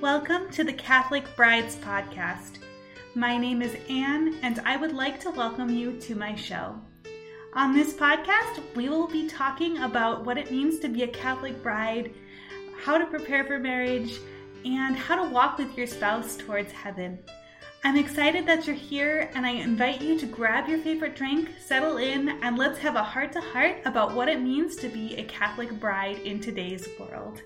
Welcome to the Catholic Brides Podcast. My name is Anne, and I would like to welcome you to my show. On this podcast, we will be talking about what it means to be a Catholic bride, how to prepare for marriage, and how to walk with your spouse towards heaven. I'm excited that you're here, and I invite you to grab your favorite drink, settle in, and let's have a heart to heart about what it means to be a Catholic bride in today's world.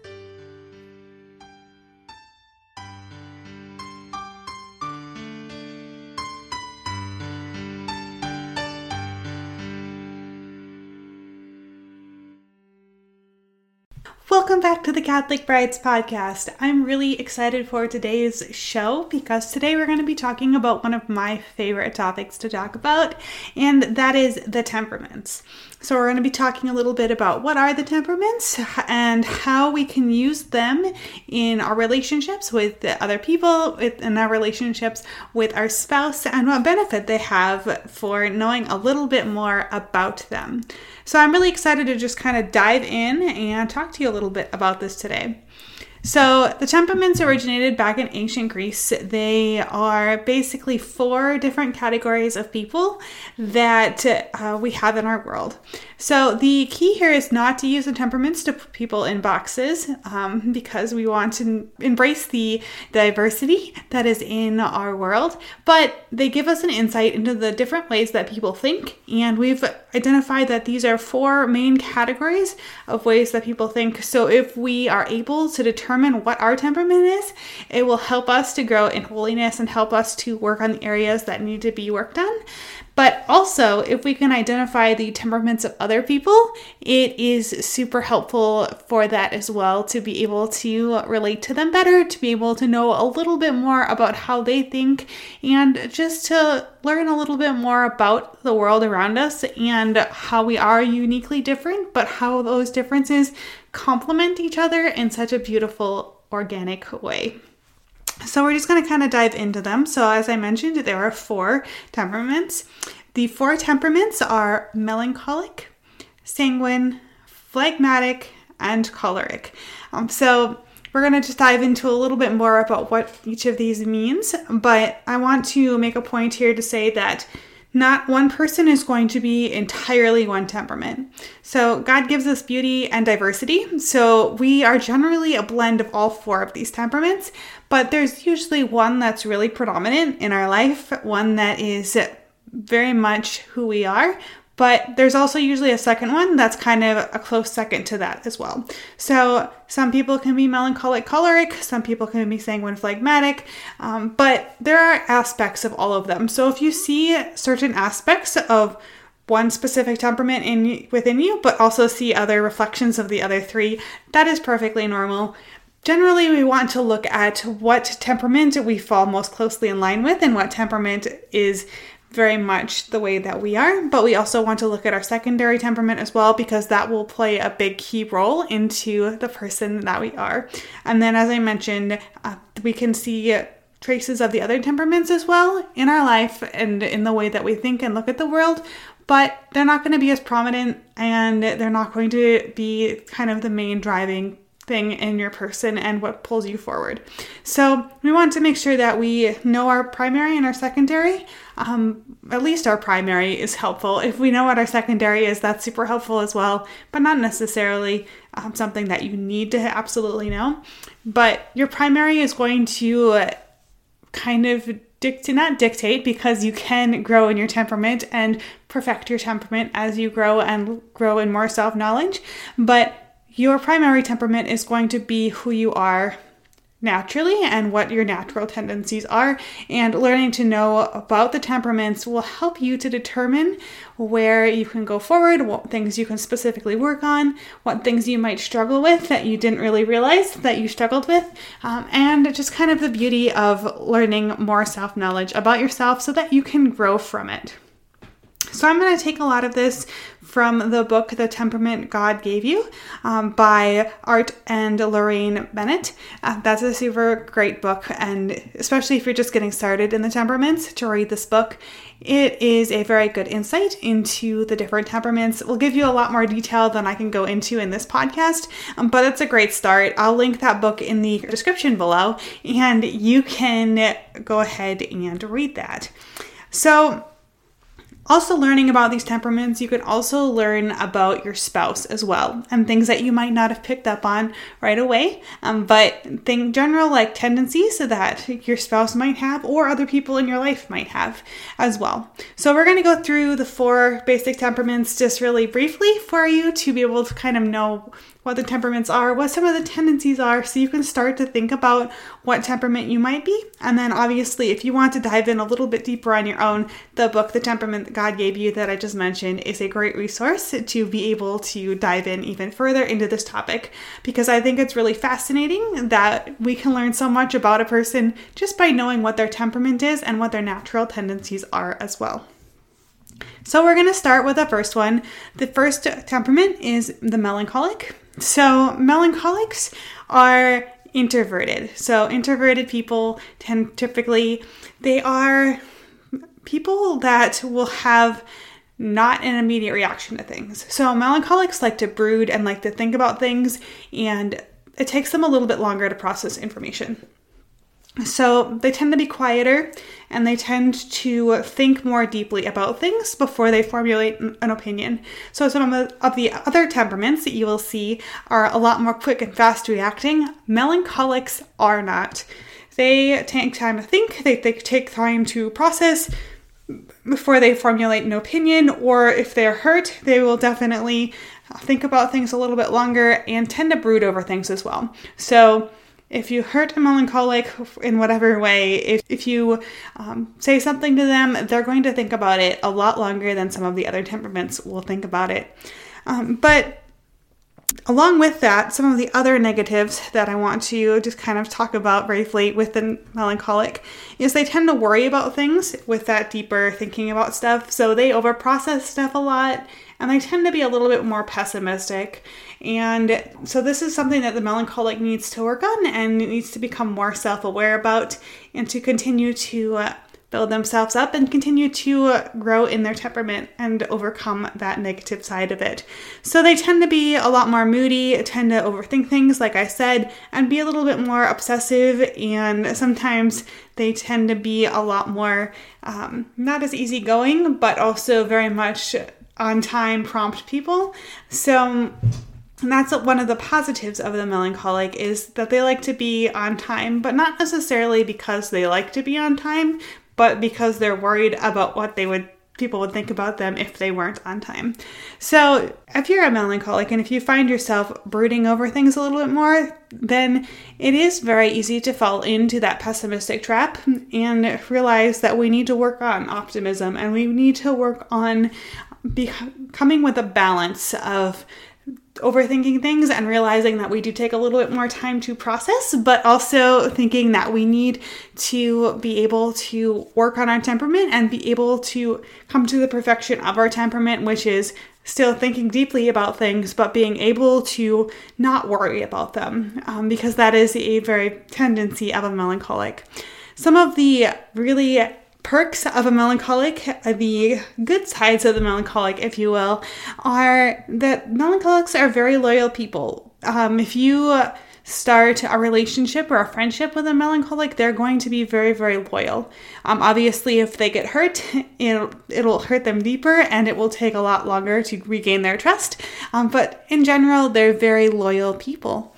Welcome back to the Catholic Brides podcast. I'm really excited for today's show because today we're going to be talking about one of my favorite topics to talk about, and that is the temperaments. So, we're going to be talking a little bit about what are the temperaments and how we can use them in our relationships with other people, in our relationships with our spouse, and what benefit they have for knowing a little bit more about them. So, I'm really excited to just kind of dive in and talk to you a little bit about this today. So, the temperaments originated back in ancient Greece. They are basically four different categories of people that uh, we have in our world. So, the key here is not to use the temperaments to put people in boxes um, because we want to embrace the diversity that is in our world, but they give us an insight into the different ways that people think. And we've identified that these are four main categories of ways that people think. So, if we are able to determine determine what our temperament is, it will help us to grow in holiness and help us to work on the areas that need to be worked on. But also, if we can identify the temperaments of other people, it is super helpful for that as well to be able to relate to them better, to be able to know a little bit more about how they think, and just to learn a little bit more about the world around us and how we are uniquely different, but how those differences complement each other in such a beautiful, organic way. So, we're just going to kind of dive into them. So, as I mentioned, there are four temperaments. The four temperaments are melancholic, sanguine, phlegmatic, and choleric. Um, so, we're going to just dive into a little bit more about what each of these means, but I want to make a point here to say that not one person is going to be entirely one temperament. So, God gives us beauty and diversity. So, we are generally a blend of all four of these temperaments, but there's usually one that's really predominant in our life, one that is very much who we are, but there's also usually a second one that's kind of a close second to that as well. So some people can be melancholic choleric, some people can be sanguine phlegmatic, um, but there are aspects of all of them. So if you see certain aspects of one specific temperament in within you, but also see other reflections of the other three, that is perfectly normal. Generally, we want to look at what temperament we fall most closely in line with and what temperament is very much the way that we are, but we also want to look at our secondary temperament as well because that will play a big key role into the person that we are. And then, as I mentioned, uh, we can see traces of the other temperaments as well in our life and in the way that we think and look at the world, but they're not going to be as prominent and they're not going to be kind of the main driving thing in your person and what pulls you forward. So we want to make sure that we know our primary and our secondary. Um, at least our primary is helpful. If we know what our secondary is, that's super helpful as well, but not necessarily um, something that you need to absolutely know. But your primary is going to kind of dict- not dictate because you can grow in your temperament and perfect your temperament as you grow and grow in more self knowledge. But your primary temperament is going to be who you are naturally and what your natural tendencies are. And learning to know about the temperaments will help you to determine where you can go forward, what things you can specifically work on, what things you might struggle with that you didn't really realize that you struggled with, um, and just kind of the beauty of learning more self knowledge about yourself so that you can grow from it. So I'm going to take a lot of this from the book The Temperament God Gave You um, by Art and Laraine Bennett. Uh, that's a super great book, and especially if you're just getting started in the temperaments, to read this book. It is a very good insight into the different temperaments. It will give you a lot more detail than I can go into in this podcast, um, but it's a great start. I'll link that book in the description below, and you can go ahead and read that. So, also, learning about these temperaments, you can also learn about your spouse as well and things that you might not have picked up on right away, um, but think general like tendencies that your spouse might have or other people in your life might have as well. So, we're going to go through the four basic temperaments just really briefly for you to be able to kind of know what the temperaments are, what some of the tendencies are, so you can start to think about what temperament you might be. And then, obviously, if you want to dive in a little bit deeper on your own, the book, The Temperament That God Gave You, that I just mentioned, is a great resource to be able to dive in even further into this topic because I think it's really fascinating that we can learn so much about a person just by knowing what their temperament is and what their natural tendencies are as well. So, we're going to start with the first one. The first temperament is the melancholic. So, melancholics are introverted. So, introverted people tend typically they are people that will have not an immediate reaction to things. So, melancholics like to brood and like to think about things, and it takes them a little bit longer to process information. So they tend to be quieter and they tend to think more deeply about things before they formulate an opinion. So some of the other temperaments that you will see are a lot more quick and fast reacting. Melancholics are not. They take time to think, they, they take time to process before they formulate an opinion, or if they're hurt, they will definitely think about things a little bit longer and tend to brood over things as well. So if you hurt a melancholic in whatever way, if, if you um, say something to them, they're going to think about it a lot longer than some of the other temperaments will think about it. Um, but along with that, some of the other negatives that I want to just kind of talk about briefly with the melancholic is they tend to worry about things with that deeper thinking about stuff. So they overprocess stuff a lot and they tend to be a little bit more pessimistic. And so, this is something that the melancholic needs to work on and needs to become more self aware about and to continue to uh, build themselves up and continue to uh, grow in their temperament and overcome that negative side of it. So, they tend to be a lot more moody, tend to overthink things, like I said, and be a little bit more obsessive. And sometimes they tend to be a lot more um, not as easygoing, but also very much on time, prompt people. So that's one of the positives of the melancholic is that they like to be on time, but not necessarily because they like to be on time, but because they're worried about what they would people would think about them if they weren't on time. So, if you're a melancholic and if you find yourself brooding over things a little bit more, then it is very easy to fall into that pessimistic trap and realize that we need to work on optimism and we need to work on coming with a balance of overthinking things and realizing that we do take a little bit more time to process, but also thinking that we need to be able to work on our temperament and be able to come to the perfection of our temperament, which is still thinking deeply about things, but being able to not worry about them, um, because that is a very tendency of a melancholic. Some of the really perks of a melancholic, the good sides of the melancholic, if you will, are that melancholics are very loyal people. Um, if you start a relationship or a friendship with a melancholic, they're going to be very, very loyal. Um, obviously, if they get hurt, it'll, it'll hurt them deeper and it will take a lot longer to regain their trust. Um, but in general, they're very loyal people.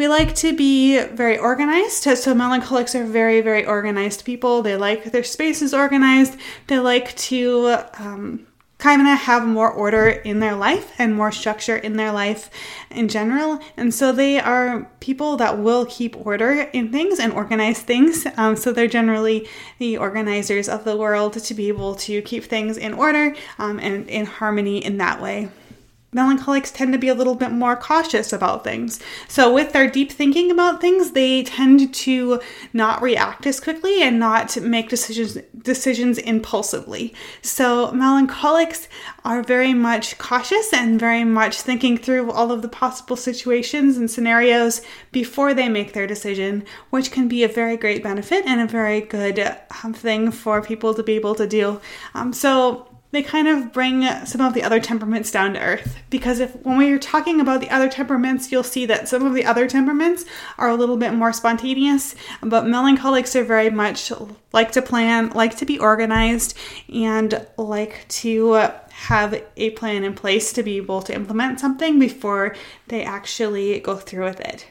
We like to be very organized. So, melancholics are very, very organized people. They like their spaces organized. They like to um, kind of have more order in their life and more structure in their life in general. And so they are people that will keep order in things and organize things. Um, so they're generally the organizers of the world to be able to keep things in order um, and in harmony in that way. Melancholics tend to be a little bit more cautious about things. So, with their deep thinking about things, they tend to not react as quickly and not make decisions decisions impulsively. So, melancholics are very much cautious and very much thinking through all of the possible situations and scenarios before they make their decision, which can be a very great benefit and a very good um, thing for people to be able to do. Um, so, they kind of bring some of the other temperaments down to earth. Because if when we are talking about the other temperaments you'll see that some of the other temperaments are a little bit more spontaneous but melancholics are very much like to plan like to be organized and like to have a plan in place to be able to implement something before they actually go through with it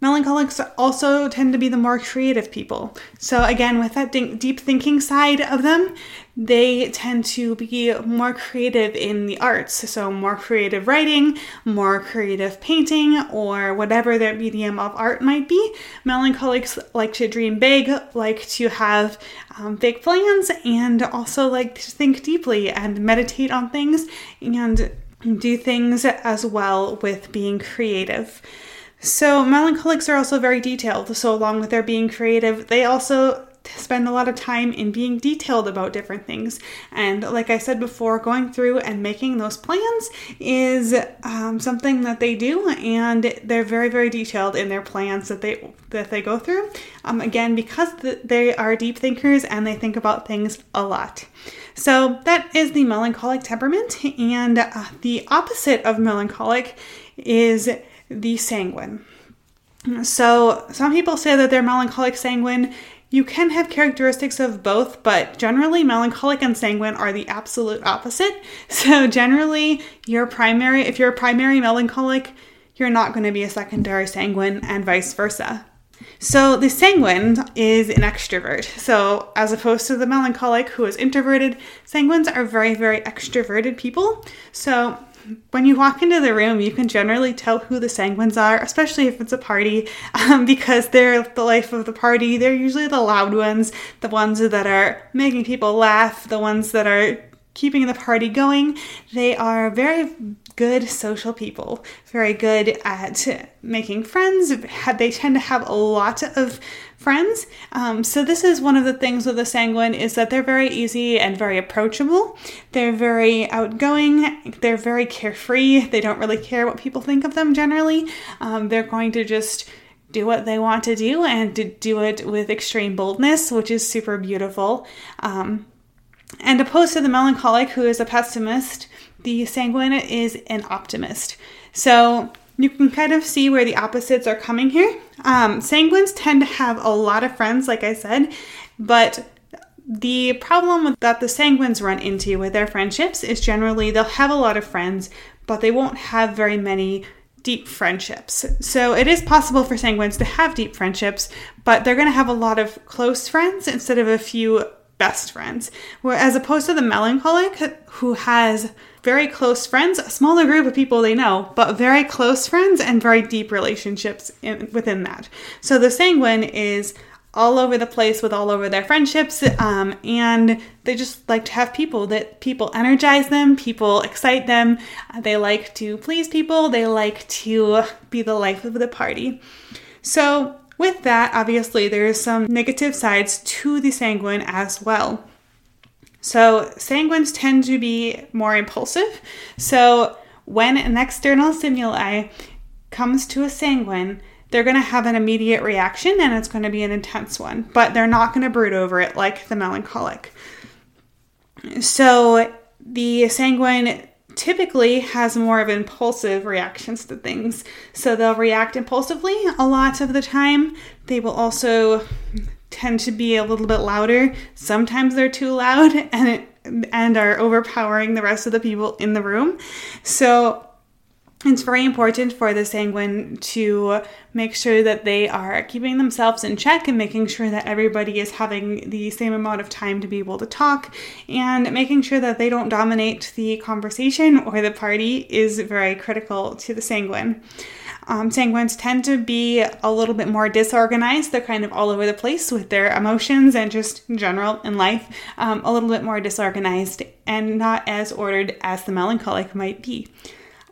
Melancholics also tend to be the more creative people. So, again, with that deep thinking side of them, they tend to be more creative in the arts. So, more creative writing, more creative painting, or whatever their medium of art might be. Melancholics like to dream big, like to have um, big plans, and also like to think deeply and meditate on things and do things as well with being creative. So, melancholics are also very detailed. So, along with their being creative, they also spend a lot of time in being detailed about different things. And like I said before, going through and making those plans is um, something that they do, and they're very, very detailed in their plans that they that they go through. Um, again, because they are deep thinkers and they think about things a lot. So that is the melancholic temperament, and uh, the opposite of melancholic is the sanguine. So, some people say that they're melancholic sanguine. You can have characteristics of both, but generally, melancholic and sanguine are the absolute opposite. So, generally, your primary, if you're a primary melancholic, you're not going to be a secondary sanguine, and vice versa. So, the sanguine is an extrovert. So, as opposed to the melancholic who is introverted, sanguines are very, very extroverted people. So, when you walk into the room, you can generally tell who the sanguines are, especially if it's a party, um, because they're the life of the party. They're usually the loud ones, the ones that are making people laugh, the ones that are keeping the party going. They are very good social people, very good at making friends. They tend to have a lot of friends. Um, so this is one of the things with the sanguine is that they're very easy and very approachable. They're very outgoing. They're very carefree. They don't really care what people think of them generally. Um, they're going to just do what they want to do and to do it with extreme boldness, which is super beautiful. Um, and opposed to the melancholic, who is a pessimist, the sanguine is an optimist. So you can kind of see where the opposites are coming here. Um, sanguines tend to have a lot of friends, like I said, but the problem that the sanguines run into with their friendships is generally they'll have a lot of friends, but they won't have very many deep friendships. So it is possible for sanguines to have deep friendships, but they're going to have a lot of close friends instead of a few best friends. Whereas as opposed to the melancholic who has very close friends, a smaller group of people they know, but very close friends and very deep relationships in, within that. So the sanguine is all over the place with all over their friendships um, and they just like to have people that people energize them people excite them they like to please people they like to be the life of the party so with that obviously there's some negative sides to the sanguine as well so, sanguines tend to be more impulsive. So, when an external stimuli comes to a sanguine, they're going to have an immediate reaction and it's going to be an intense one, but they're not going to brood over it like the melancholic. So, the sanguine typically has more of impulsive reactions to things. So, they'll react impulsively a lot of the time. They will also tend to be a little bit louder. Sometimes they're too loud and it, and are overpowering the rest of the people in the room. So it's very important for the sanguine to make sure that they are keeping themselves in check and making sure that everybody is having the same amount of time to be able to talk and making sure that they don't dominate the conversation or the party is very critical to the sanguine. Um, sanguines tend to be a little bit more disorganized. They're kind of all over the place with their emotions and just in general in life, um, a little bit more disorganized and not as ordered as the melancholic might be.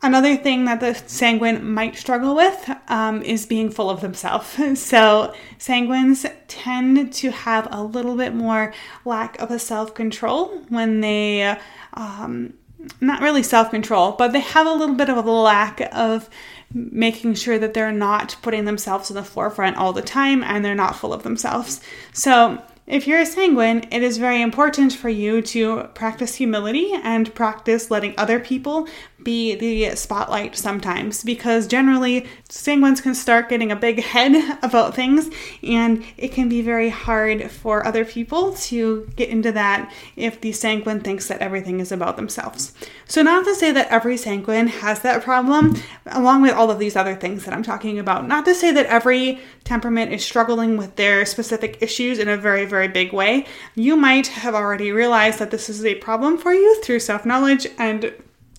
Another thing that the sanguine might struggle with um, is being full of themselves. So, sanguines tend to have a little bit more lack of a self control when they, um, not really self control, but they have a little bit of a lack of making sure that they're not putting themselves in the forefront all the time and they're not full of themselves. So, if you're a sanguine, it is very important for you to practice humility and practice letting other people be the spotlight sometimes because generally sanguines can start getting a big head about things and it can be very hard for other people to get into that if the sanguine thinks that everything is about themselves. So, not to say that every sanguine has that problem, along with all of these other things that I'm talking about. Not to say that every temperament is struggling with their specific issues in a very, very big way. You might have already realized that this is a problem for you through self knowledge and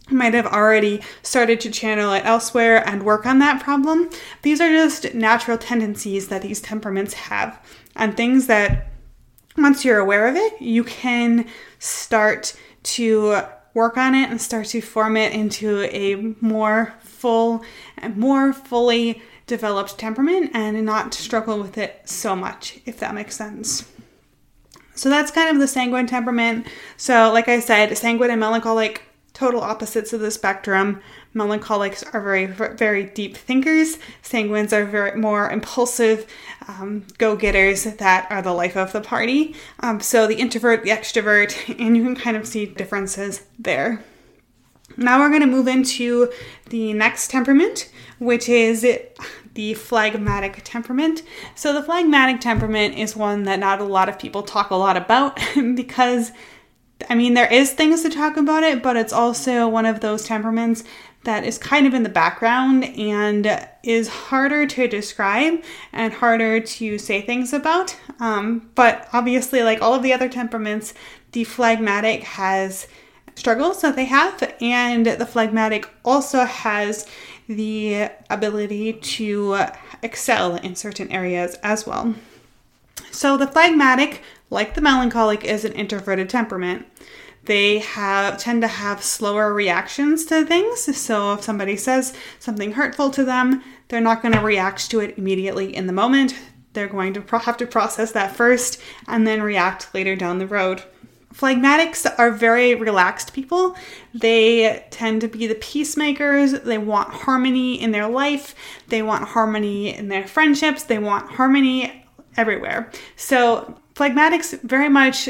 might have already started to channel it elsewhere and work on that problem. These are just natural tendencies that these temperaments have, and things that once you're aware of it, you can start to work on it and start to form it into a more full more fully developed temperament and not struggle with it so much, if that makes sense. So that's kind of the sanguine temperament. So, like I said, sanguine and melancholic total opposites of the spectrum. Melancholics are very, very deep thinkers. Sanguines are very more impulsive um, go-getters that are the life of the party. Um, so the introvert, the extrovert, and you can kind of see differences there. Now we're going to move into the next temperament, which is the phlegmatic temperament. So the phlegmatic temperament is one that not a lot of people talk a lot about because I mean, there is things to talk about it, but it's also one of those temperaments that is kind of in the background and is harder to describe and harder to say things about. Um, but obviously, like all of the other temperaments, the phlegmatic has struggles that they have, and the phlegmatic also has the ability to excel in certain areas as well. So, the phlegmatic like the melancholic is an introverted temperament. They have tend to have slower reactions to things. So if somebody says something hurtful to them, they're not going to react to it immediately in the moment. They're going to pro- have to process that first and then react later down the road. Phlegmatics are very relaxed people. They tend to be the peacemakers. They want harmony in their life. They want harmony in their friendships. They want harmony everywhere. So Phlegmatics very much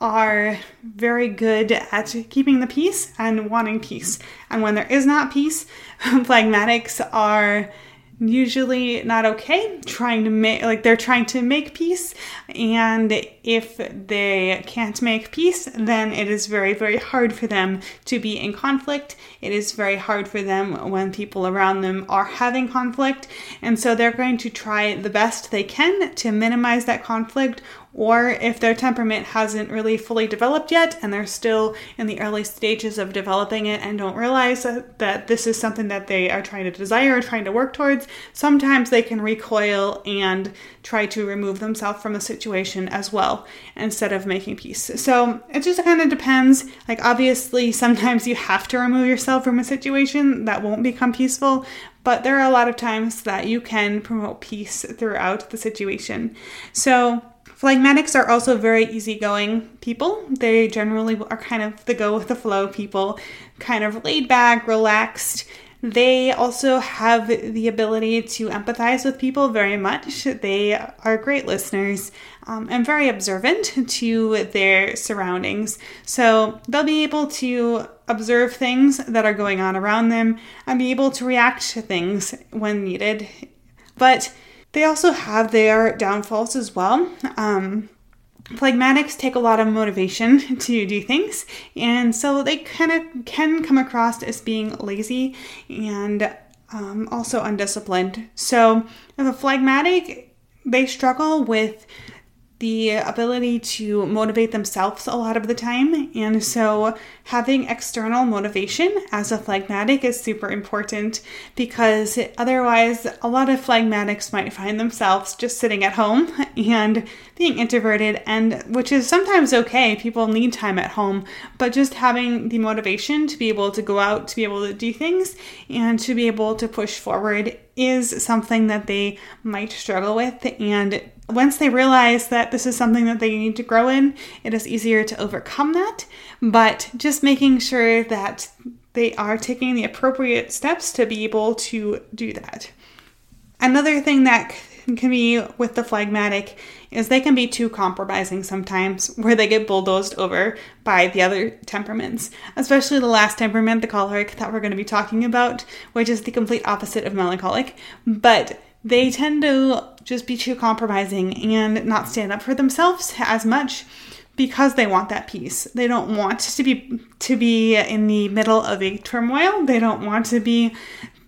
are very good at keeping the peace and wanting peace. And when there is not peace, phlegmatics are usually not okay trying to make like they're trying to make peace and if they can't make peace then it is very very hard for them to be in conflict. It is very hard for them when people around them are having conflict and so they're going to try the best they can to minimize that conflict or if their temperament hasn't really fully developed yet and they're still in the early stages of developing it and don't realize that, this is something that they are trying to desire or trying to work towards, sometimes they can recoil and try to remove themselves from a situation as well instead of making peace. So it just kind of depends. Like, obviously, sometimes you have to remove yourself from a situation that won't become peaceful, but there are a lot of times that you can promote peace throughout the situation. So, Phlegmatics are also very easygoing people. They generally are kind of the go with the flow people, kind of laid back, relaxed. They also have the ability to empathize with people very much. They are great listeners um, and very observant to their surroundings. So they'll be able to observe things that are going on around them and be able to react to things when needed. But they also have their downfalls as well. Um, phlegmatics take a lot of motivation to do things, and so they kind of can come across as being lazy and um, also undisciplined. So, if a phlegmatic, they struggle with the ability to motivate themselves a lot of the time. And so, having external motivation as a phlegmatic is super important because otherwise, a lot of phlegmatics might find themselves just sitting at home and being introverted, and which is sometimes okay. People need time at home, but just having the motivation to be able to go out, to be able to do things, and to be able to push forward is something that they might struggle with. And once they realize that this is something that they need to grow in, it is easier to overcome that. But just making sure that they are taking the appropriate steps to be able to do that. Another thing that can be with the phlegmatic is they can be too compromising sometimes, where they get bulldozed over by the other temperaments, especially the last temperament, the choleric, that we're going to be talking about, which is the complete opposite of melancholic. But they tend to just be too compromising and not stand up for themselves as much because they want that peace. They don't want to be to be in the middle of a turmoil. They don't want to be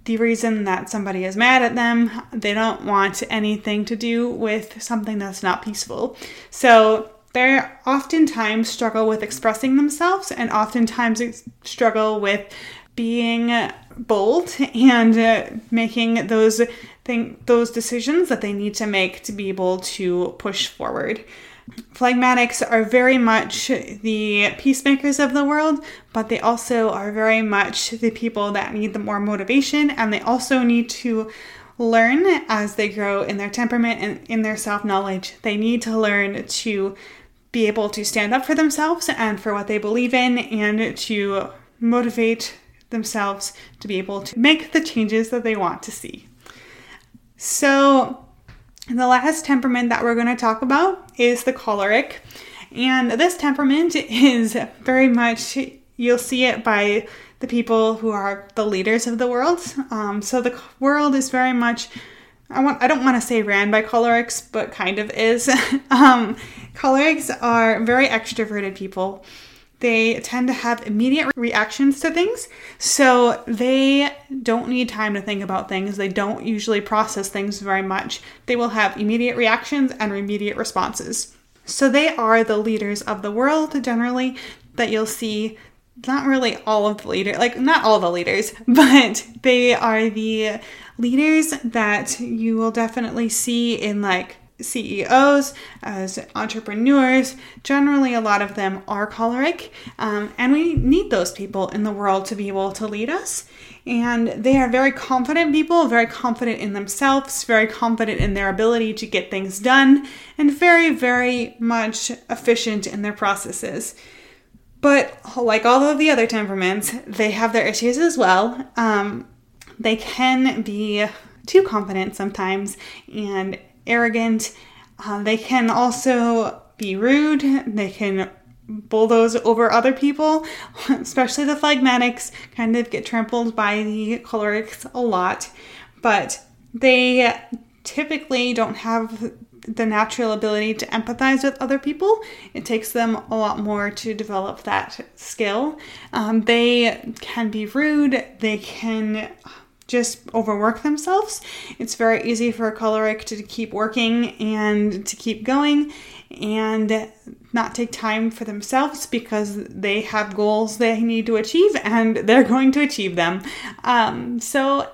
the reason that somebody is mad at them. They don't want anything to do with something that's not peaceful. So they oftentimes struggle with expressing themselves and oftentimes struggle with being bold and uh, making those thing those decisions that they need to make to be able to push forward. Phlegmatics are very much the peacemakers of the world, but they also are very much the people that need the more motivation and they also need to learn as they grow in their temperament and in their self knowledge. They need to learn to be able to stand up for themselves and for what they believe in and to motivate themselves to be able to make the changes that they want to see. So, the last temperament that we're going to talk about is the choleric. And this temperament is very much, you'll see it by the people who are the leaders of the world. Um, so the world is very much, I, want, I don't want to say ran by cholerics, but kind of is. um, cholerics are very extroverted people. They tend to have immediate reactions to things, so they don't need time to think about things. They don't usually process things very much. They will have immediate reactions and immediate responses. So they are the leaders of the world generally that you'll see not really all of the leaders, like not all the leaders, but they are the leaders that you will definitely see in like CEOs, as entrepreneurs, generally a lot of them are choleric, um, and we need those people in the world to be able to lead us. And they are very confident people, very confident in themselves, very confident in their ability to get things done, and very, very much efficient in their processes. But like all of the other temperaments, they have their issues as well. Um, they can be too confident sometimes and arrogant. Uh, they can also be rude. They can bulldoze over other people, especially the phlegmatics kind of get trampled by the cholerics a lot. But they typically don't have the natural ability to empathize with other people. It takes them a lot more to develop that skill. Um, they can be rude, they can just overwork themselves. It's very easy for a choleric to keep working and to keep going and not take time for themselves because they have goals they need to achieve and they're going to achieve them. Um, so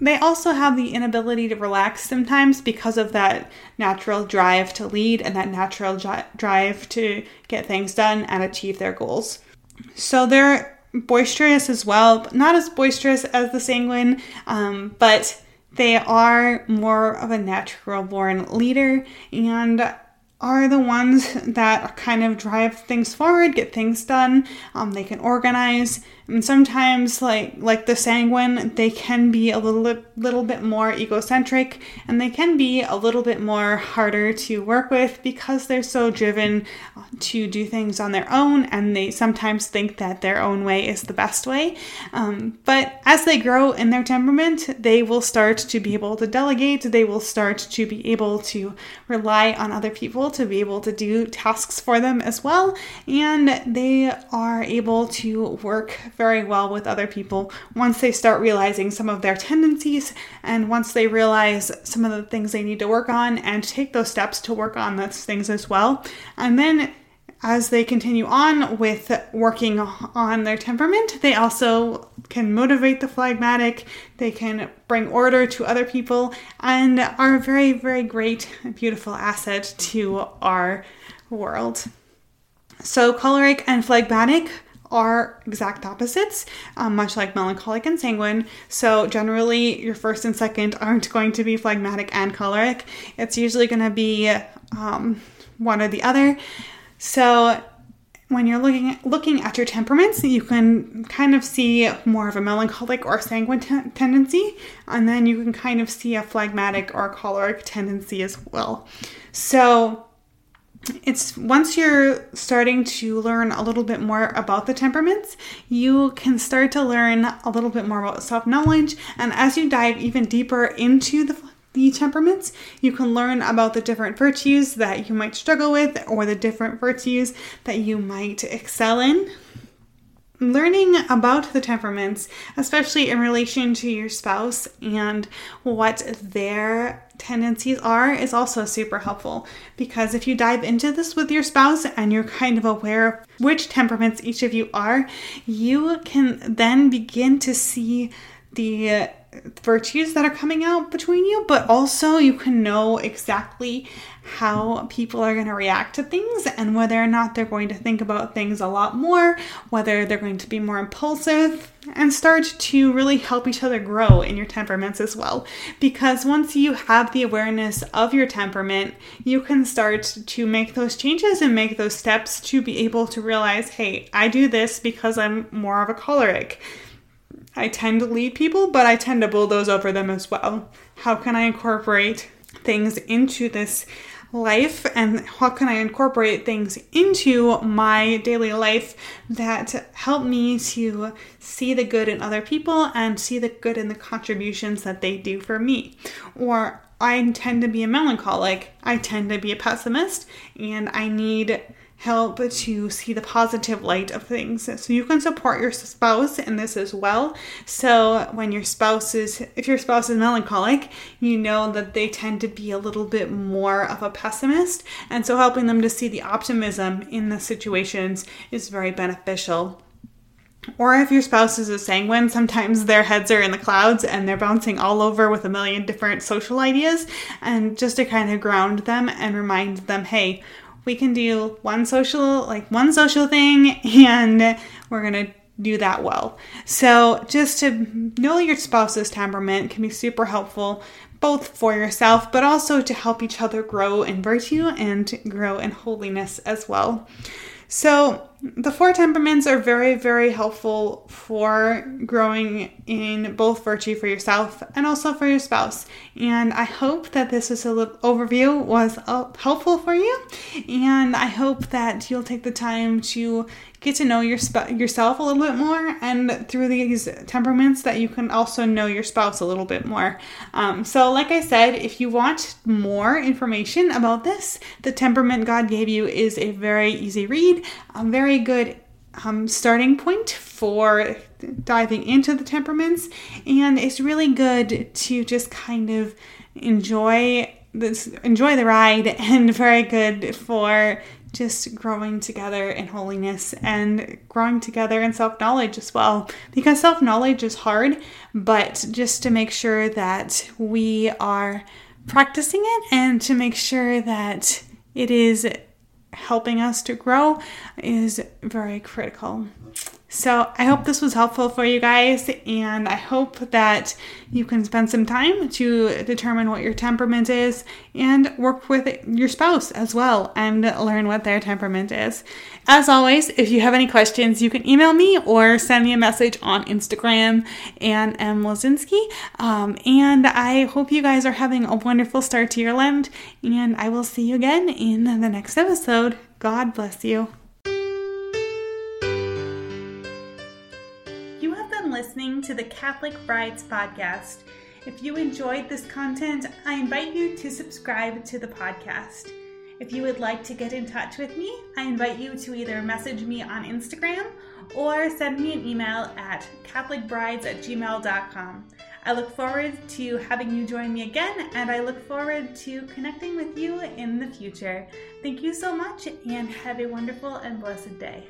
they also have the inability to relax sometimes because of that natural drive to lead and that natural drive to get things done and achieve their goals. So they're boisterous as well, but not as boisterous as the sanguine, um, but they are more of a natural born leader and are the ones that kind of drive things forward, get things done. Um, they can organize, and sometimes, like like the sanguine, they can be a little little bit more egocentric, and they can be a little bit more harder to work with because they're so driven to do things on their own, and they sometimes think that their own way is the best way. Um, but as they grow in their temperament, they will start to be able to delegate. They will start to be able to rely on other people to be able to do tasks for them as well, and they are able to work very well with other people once they start realizing some of their tendencies and once they realize some of the things they need to work on and take those steps to work on those things as well. And then as they continue on with working on their temperament, they also can motivate the phlegmatic, they can bring order to other people, and are a very, very great, beautiful asset to our world. So, choleric and phlegmatic are exact opposites, um, much like melancholic and sanguine. So, generally, your first and second aren't going to be phlegmatic and choleric. It's usually going to be um, one or the other. So when you're looking looking at your temperaments, you can kind of see more of a melancholic or sanguine t- tendency, and then you can kind of see a phlegmatic or choleric tendency as well. So it's once you're starting to learn a little bit more about the temperaments, you can start to learn a little bit more about self knowledge. And as you dive even deeper into the the temperaments, you can learn about the different virtues that you might struggle with or the different virtues that you might excel in. Learning about the temperaments, especially in relation to your spouse and what their tendencies are, is also super helpful. Because if you dive into this with your spouse and you're kind of aware of which temperaments each of you are, you can then begin to see the virtues that are coming out between you, but also you can know exactly how people are going to react to things and whether or not they're going to think about things a lot more, whether they're going to be more impulsive, and start to really help each other grow in your temperaments as well. Because once you have the awareness of your temperament, you can start to make those changes and make those steps to be able to realize hey, I do this because I'm more of a choleric I tend to lead people, but I tend to bulldoze over them as well. How can I incorporate things into this life and how can I incorporate things into my daily life that help me to see the good in other people and see the good in the contributions that they do for me? Or I tend to be a melancholic, I tend to be a pessimist, and I need help to see the positive light of things. So you can support your spouse in this as well. So when your spouse is, if your spouse is melancholic, you know that they tend to be a little bit more of a pessimist. And so helping them to see the optimism in the situations is very beneficial. Or if your spouse is a sanguine, sometimes their heads are in the clouds and they're bouncing all over with a million different social ideas. And just to kind of ground them and remind them, hey, we can do one social like one social thing and we're going to do that well. So, just to know your spouse's temperament can be super helpful both for yourself but also to help each other grow in virtue and grow in holiness as well. So, the four temperaments are very, very helpful for growing in both virtue for yourself and also for your spouse. And I hope that this is a little overview was uh, helpful for you. And I hope that you'll take the time to get to know your sp- yourself a little bit more, and through these temperaments, that you can also know your spouse a little bit more. Um, so, like I said, if you want more information about this, the temperament God gave you is a very easy read, a very good um, starting point for diving into the temperaments, and it's really good to just kind of enjoy this enjoy the ride and very good for just growing together in holiness and growing together in self knowledge as well. Because self knowledge is hard, but just to make sure that we are practicing it and to make sure that it is helping us to grow is very critical. So, I hope this was helpful for you guys, and I hope that you can spend some time to determine what your temperament is and work with your spouse as well and learn what their temperament is. As always, if you have any questions, you can email me or send me a message on Instagram Ann M. Losinski. Um, and I hope you guys are having a wonderful start to your Lent, and I will see you again in the next episode. God bless you. To the Catholic Brides podcast. If you enjoyed this content, I invite you to subscribe to the podcast. If you would like to get in touch with me, I invite you to either message me on Instagram or send me an email at catholicbrides at gmail.com. I look forward to having you join me again, and I look forward to connecting with you in the future. Thank you so much, and have a wonderful and blessed day.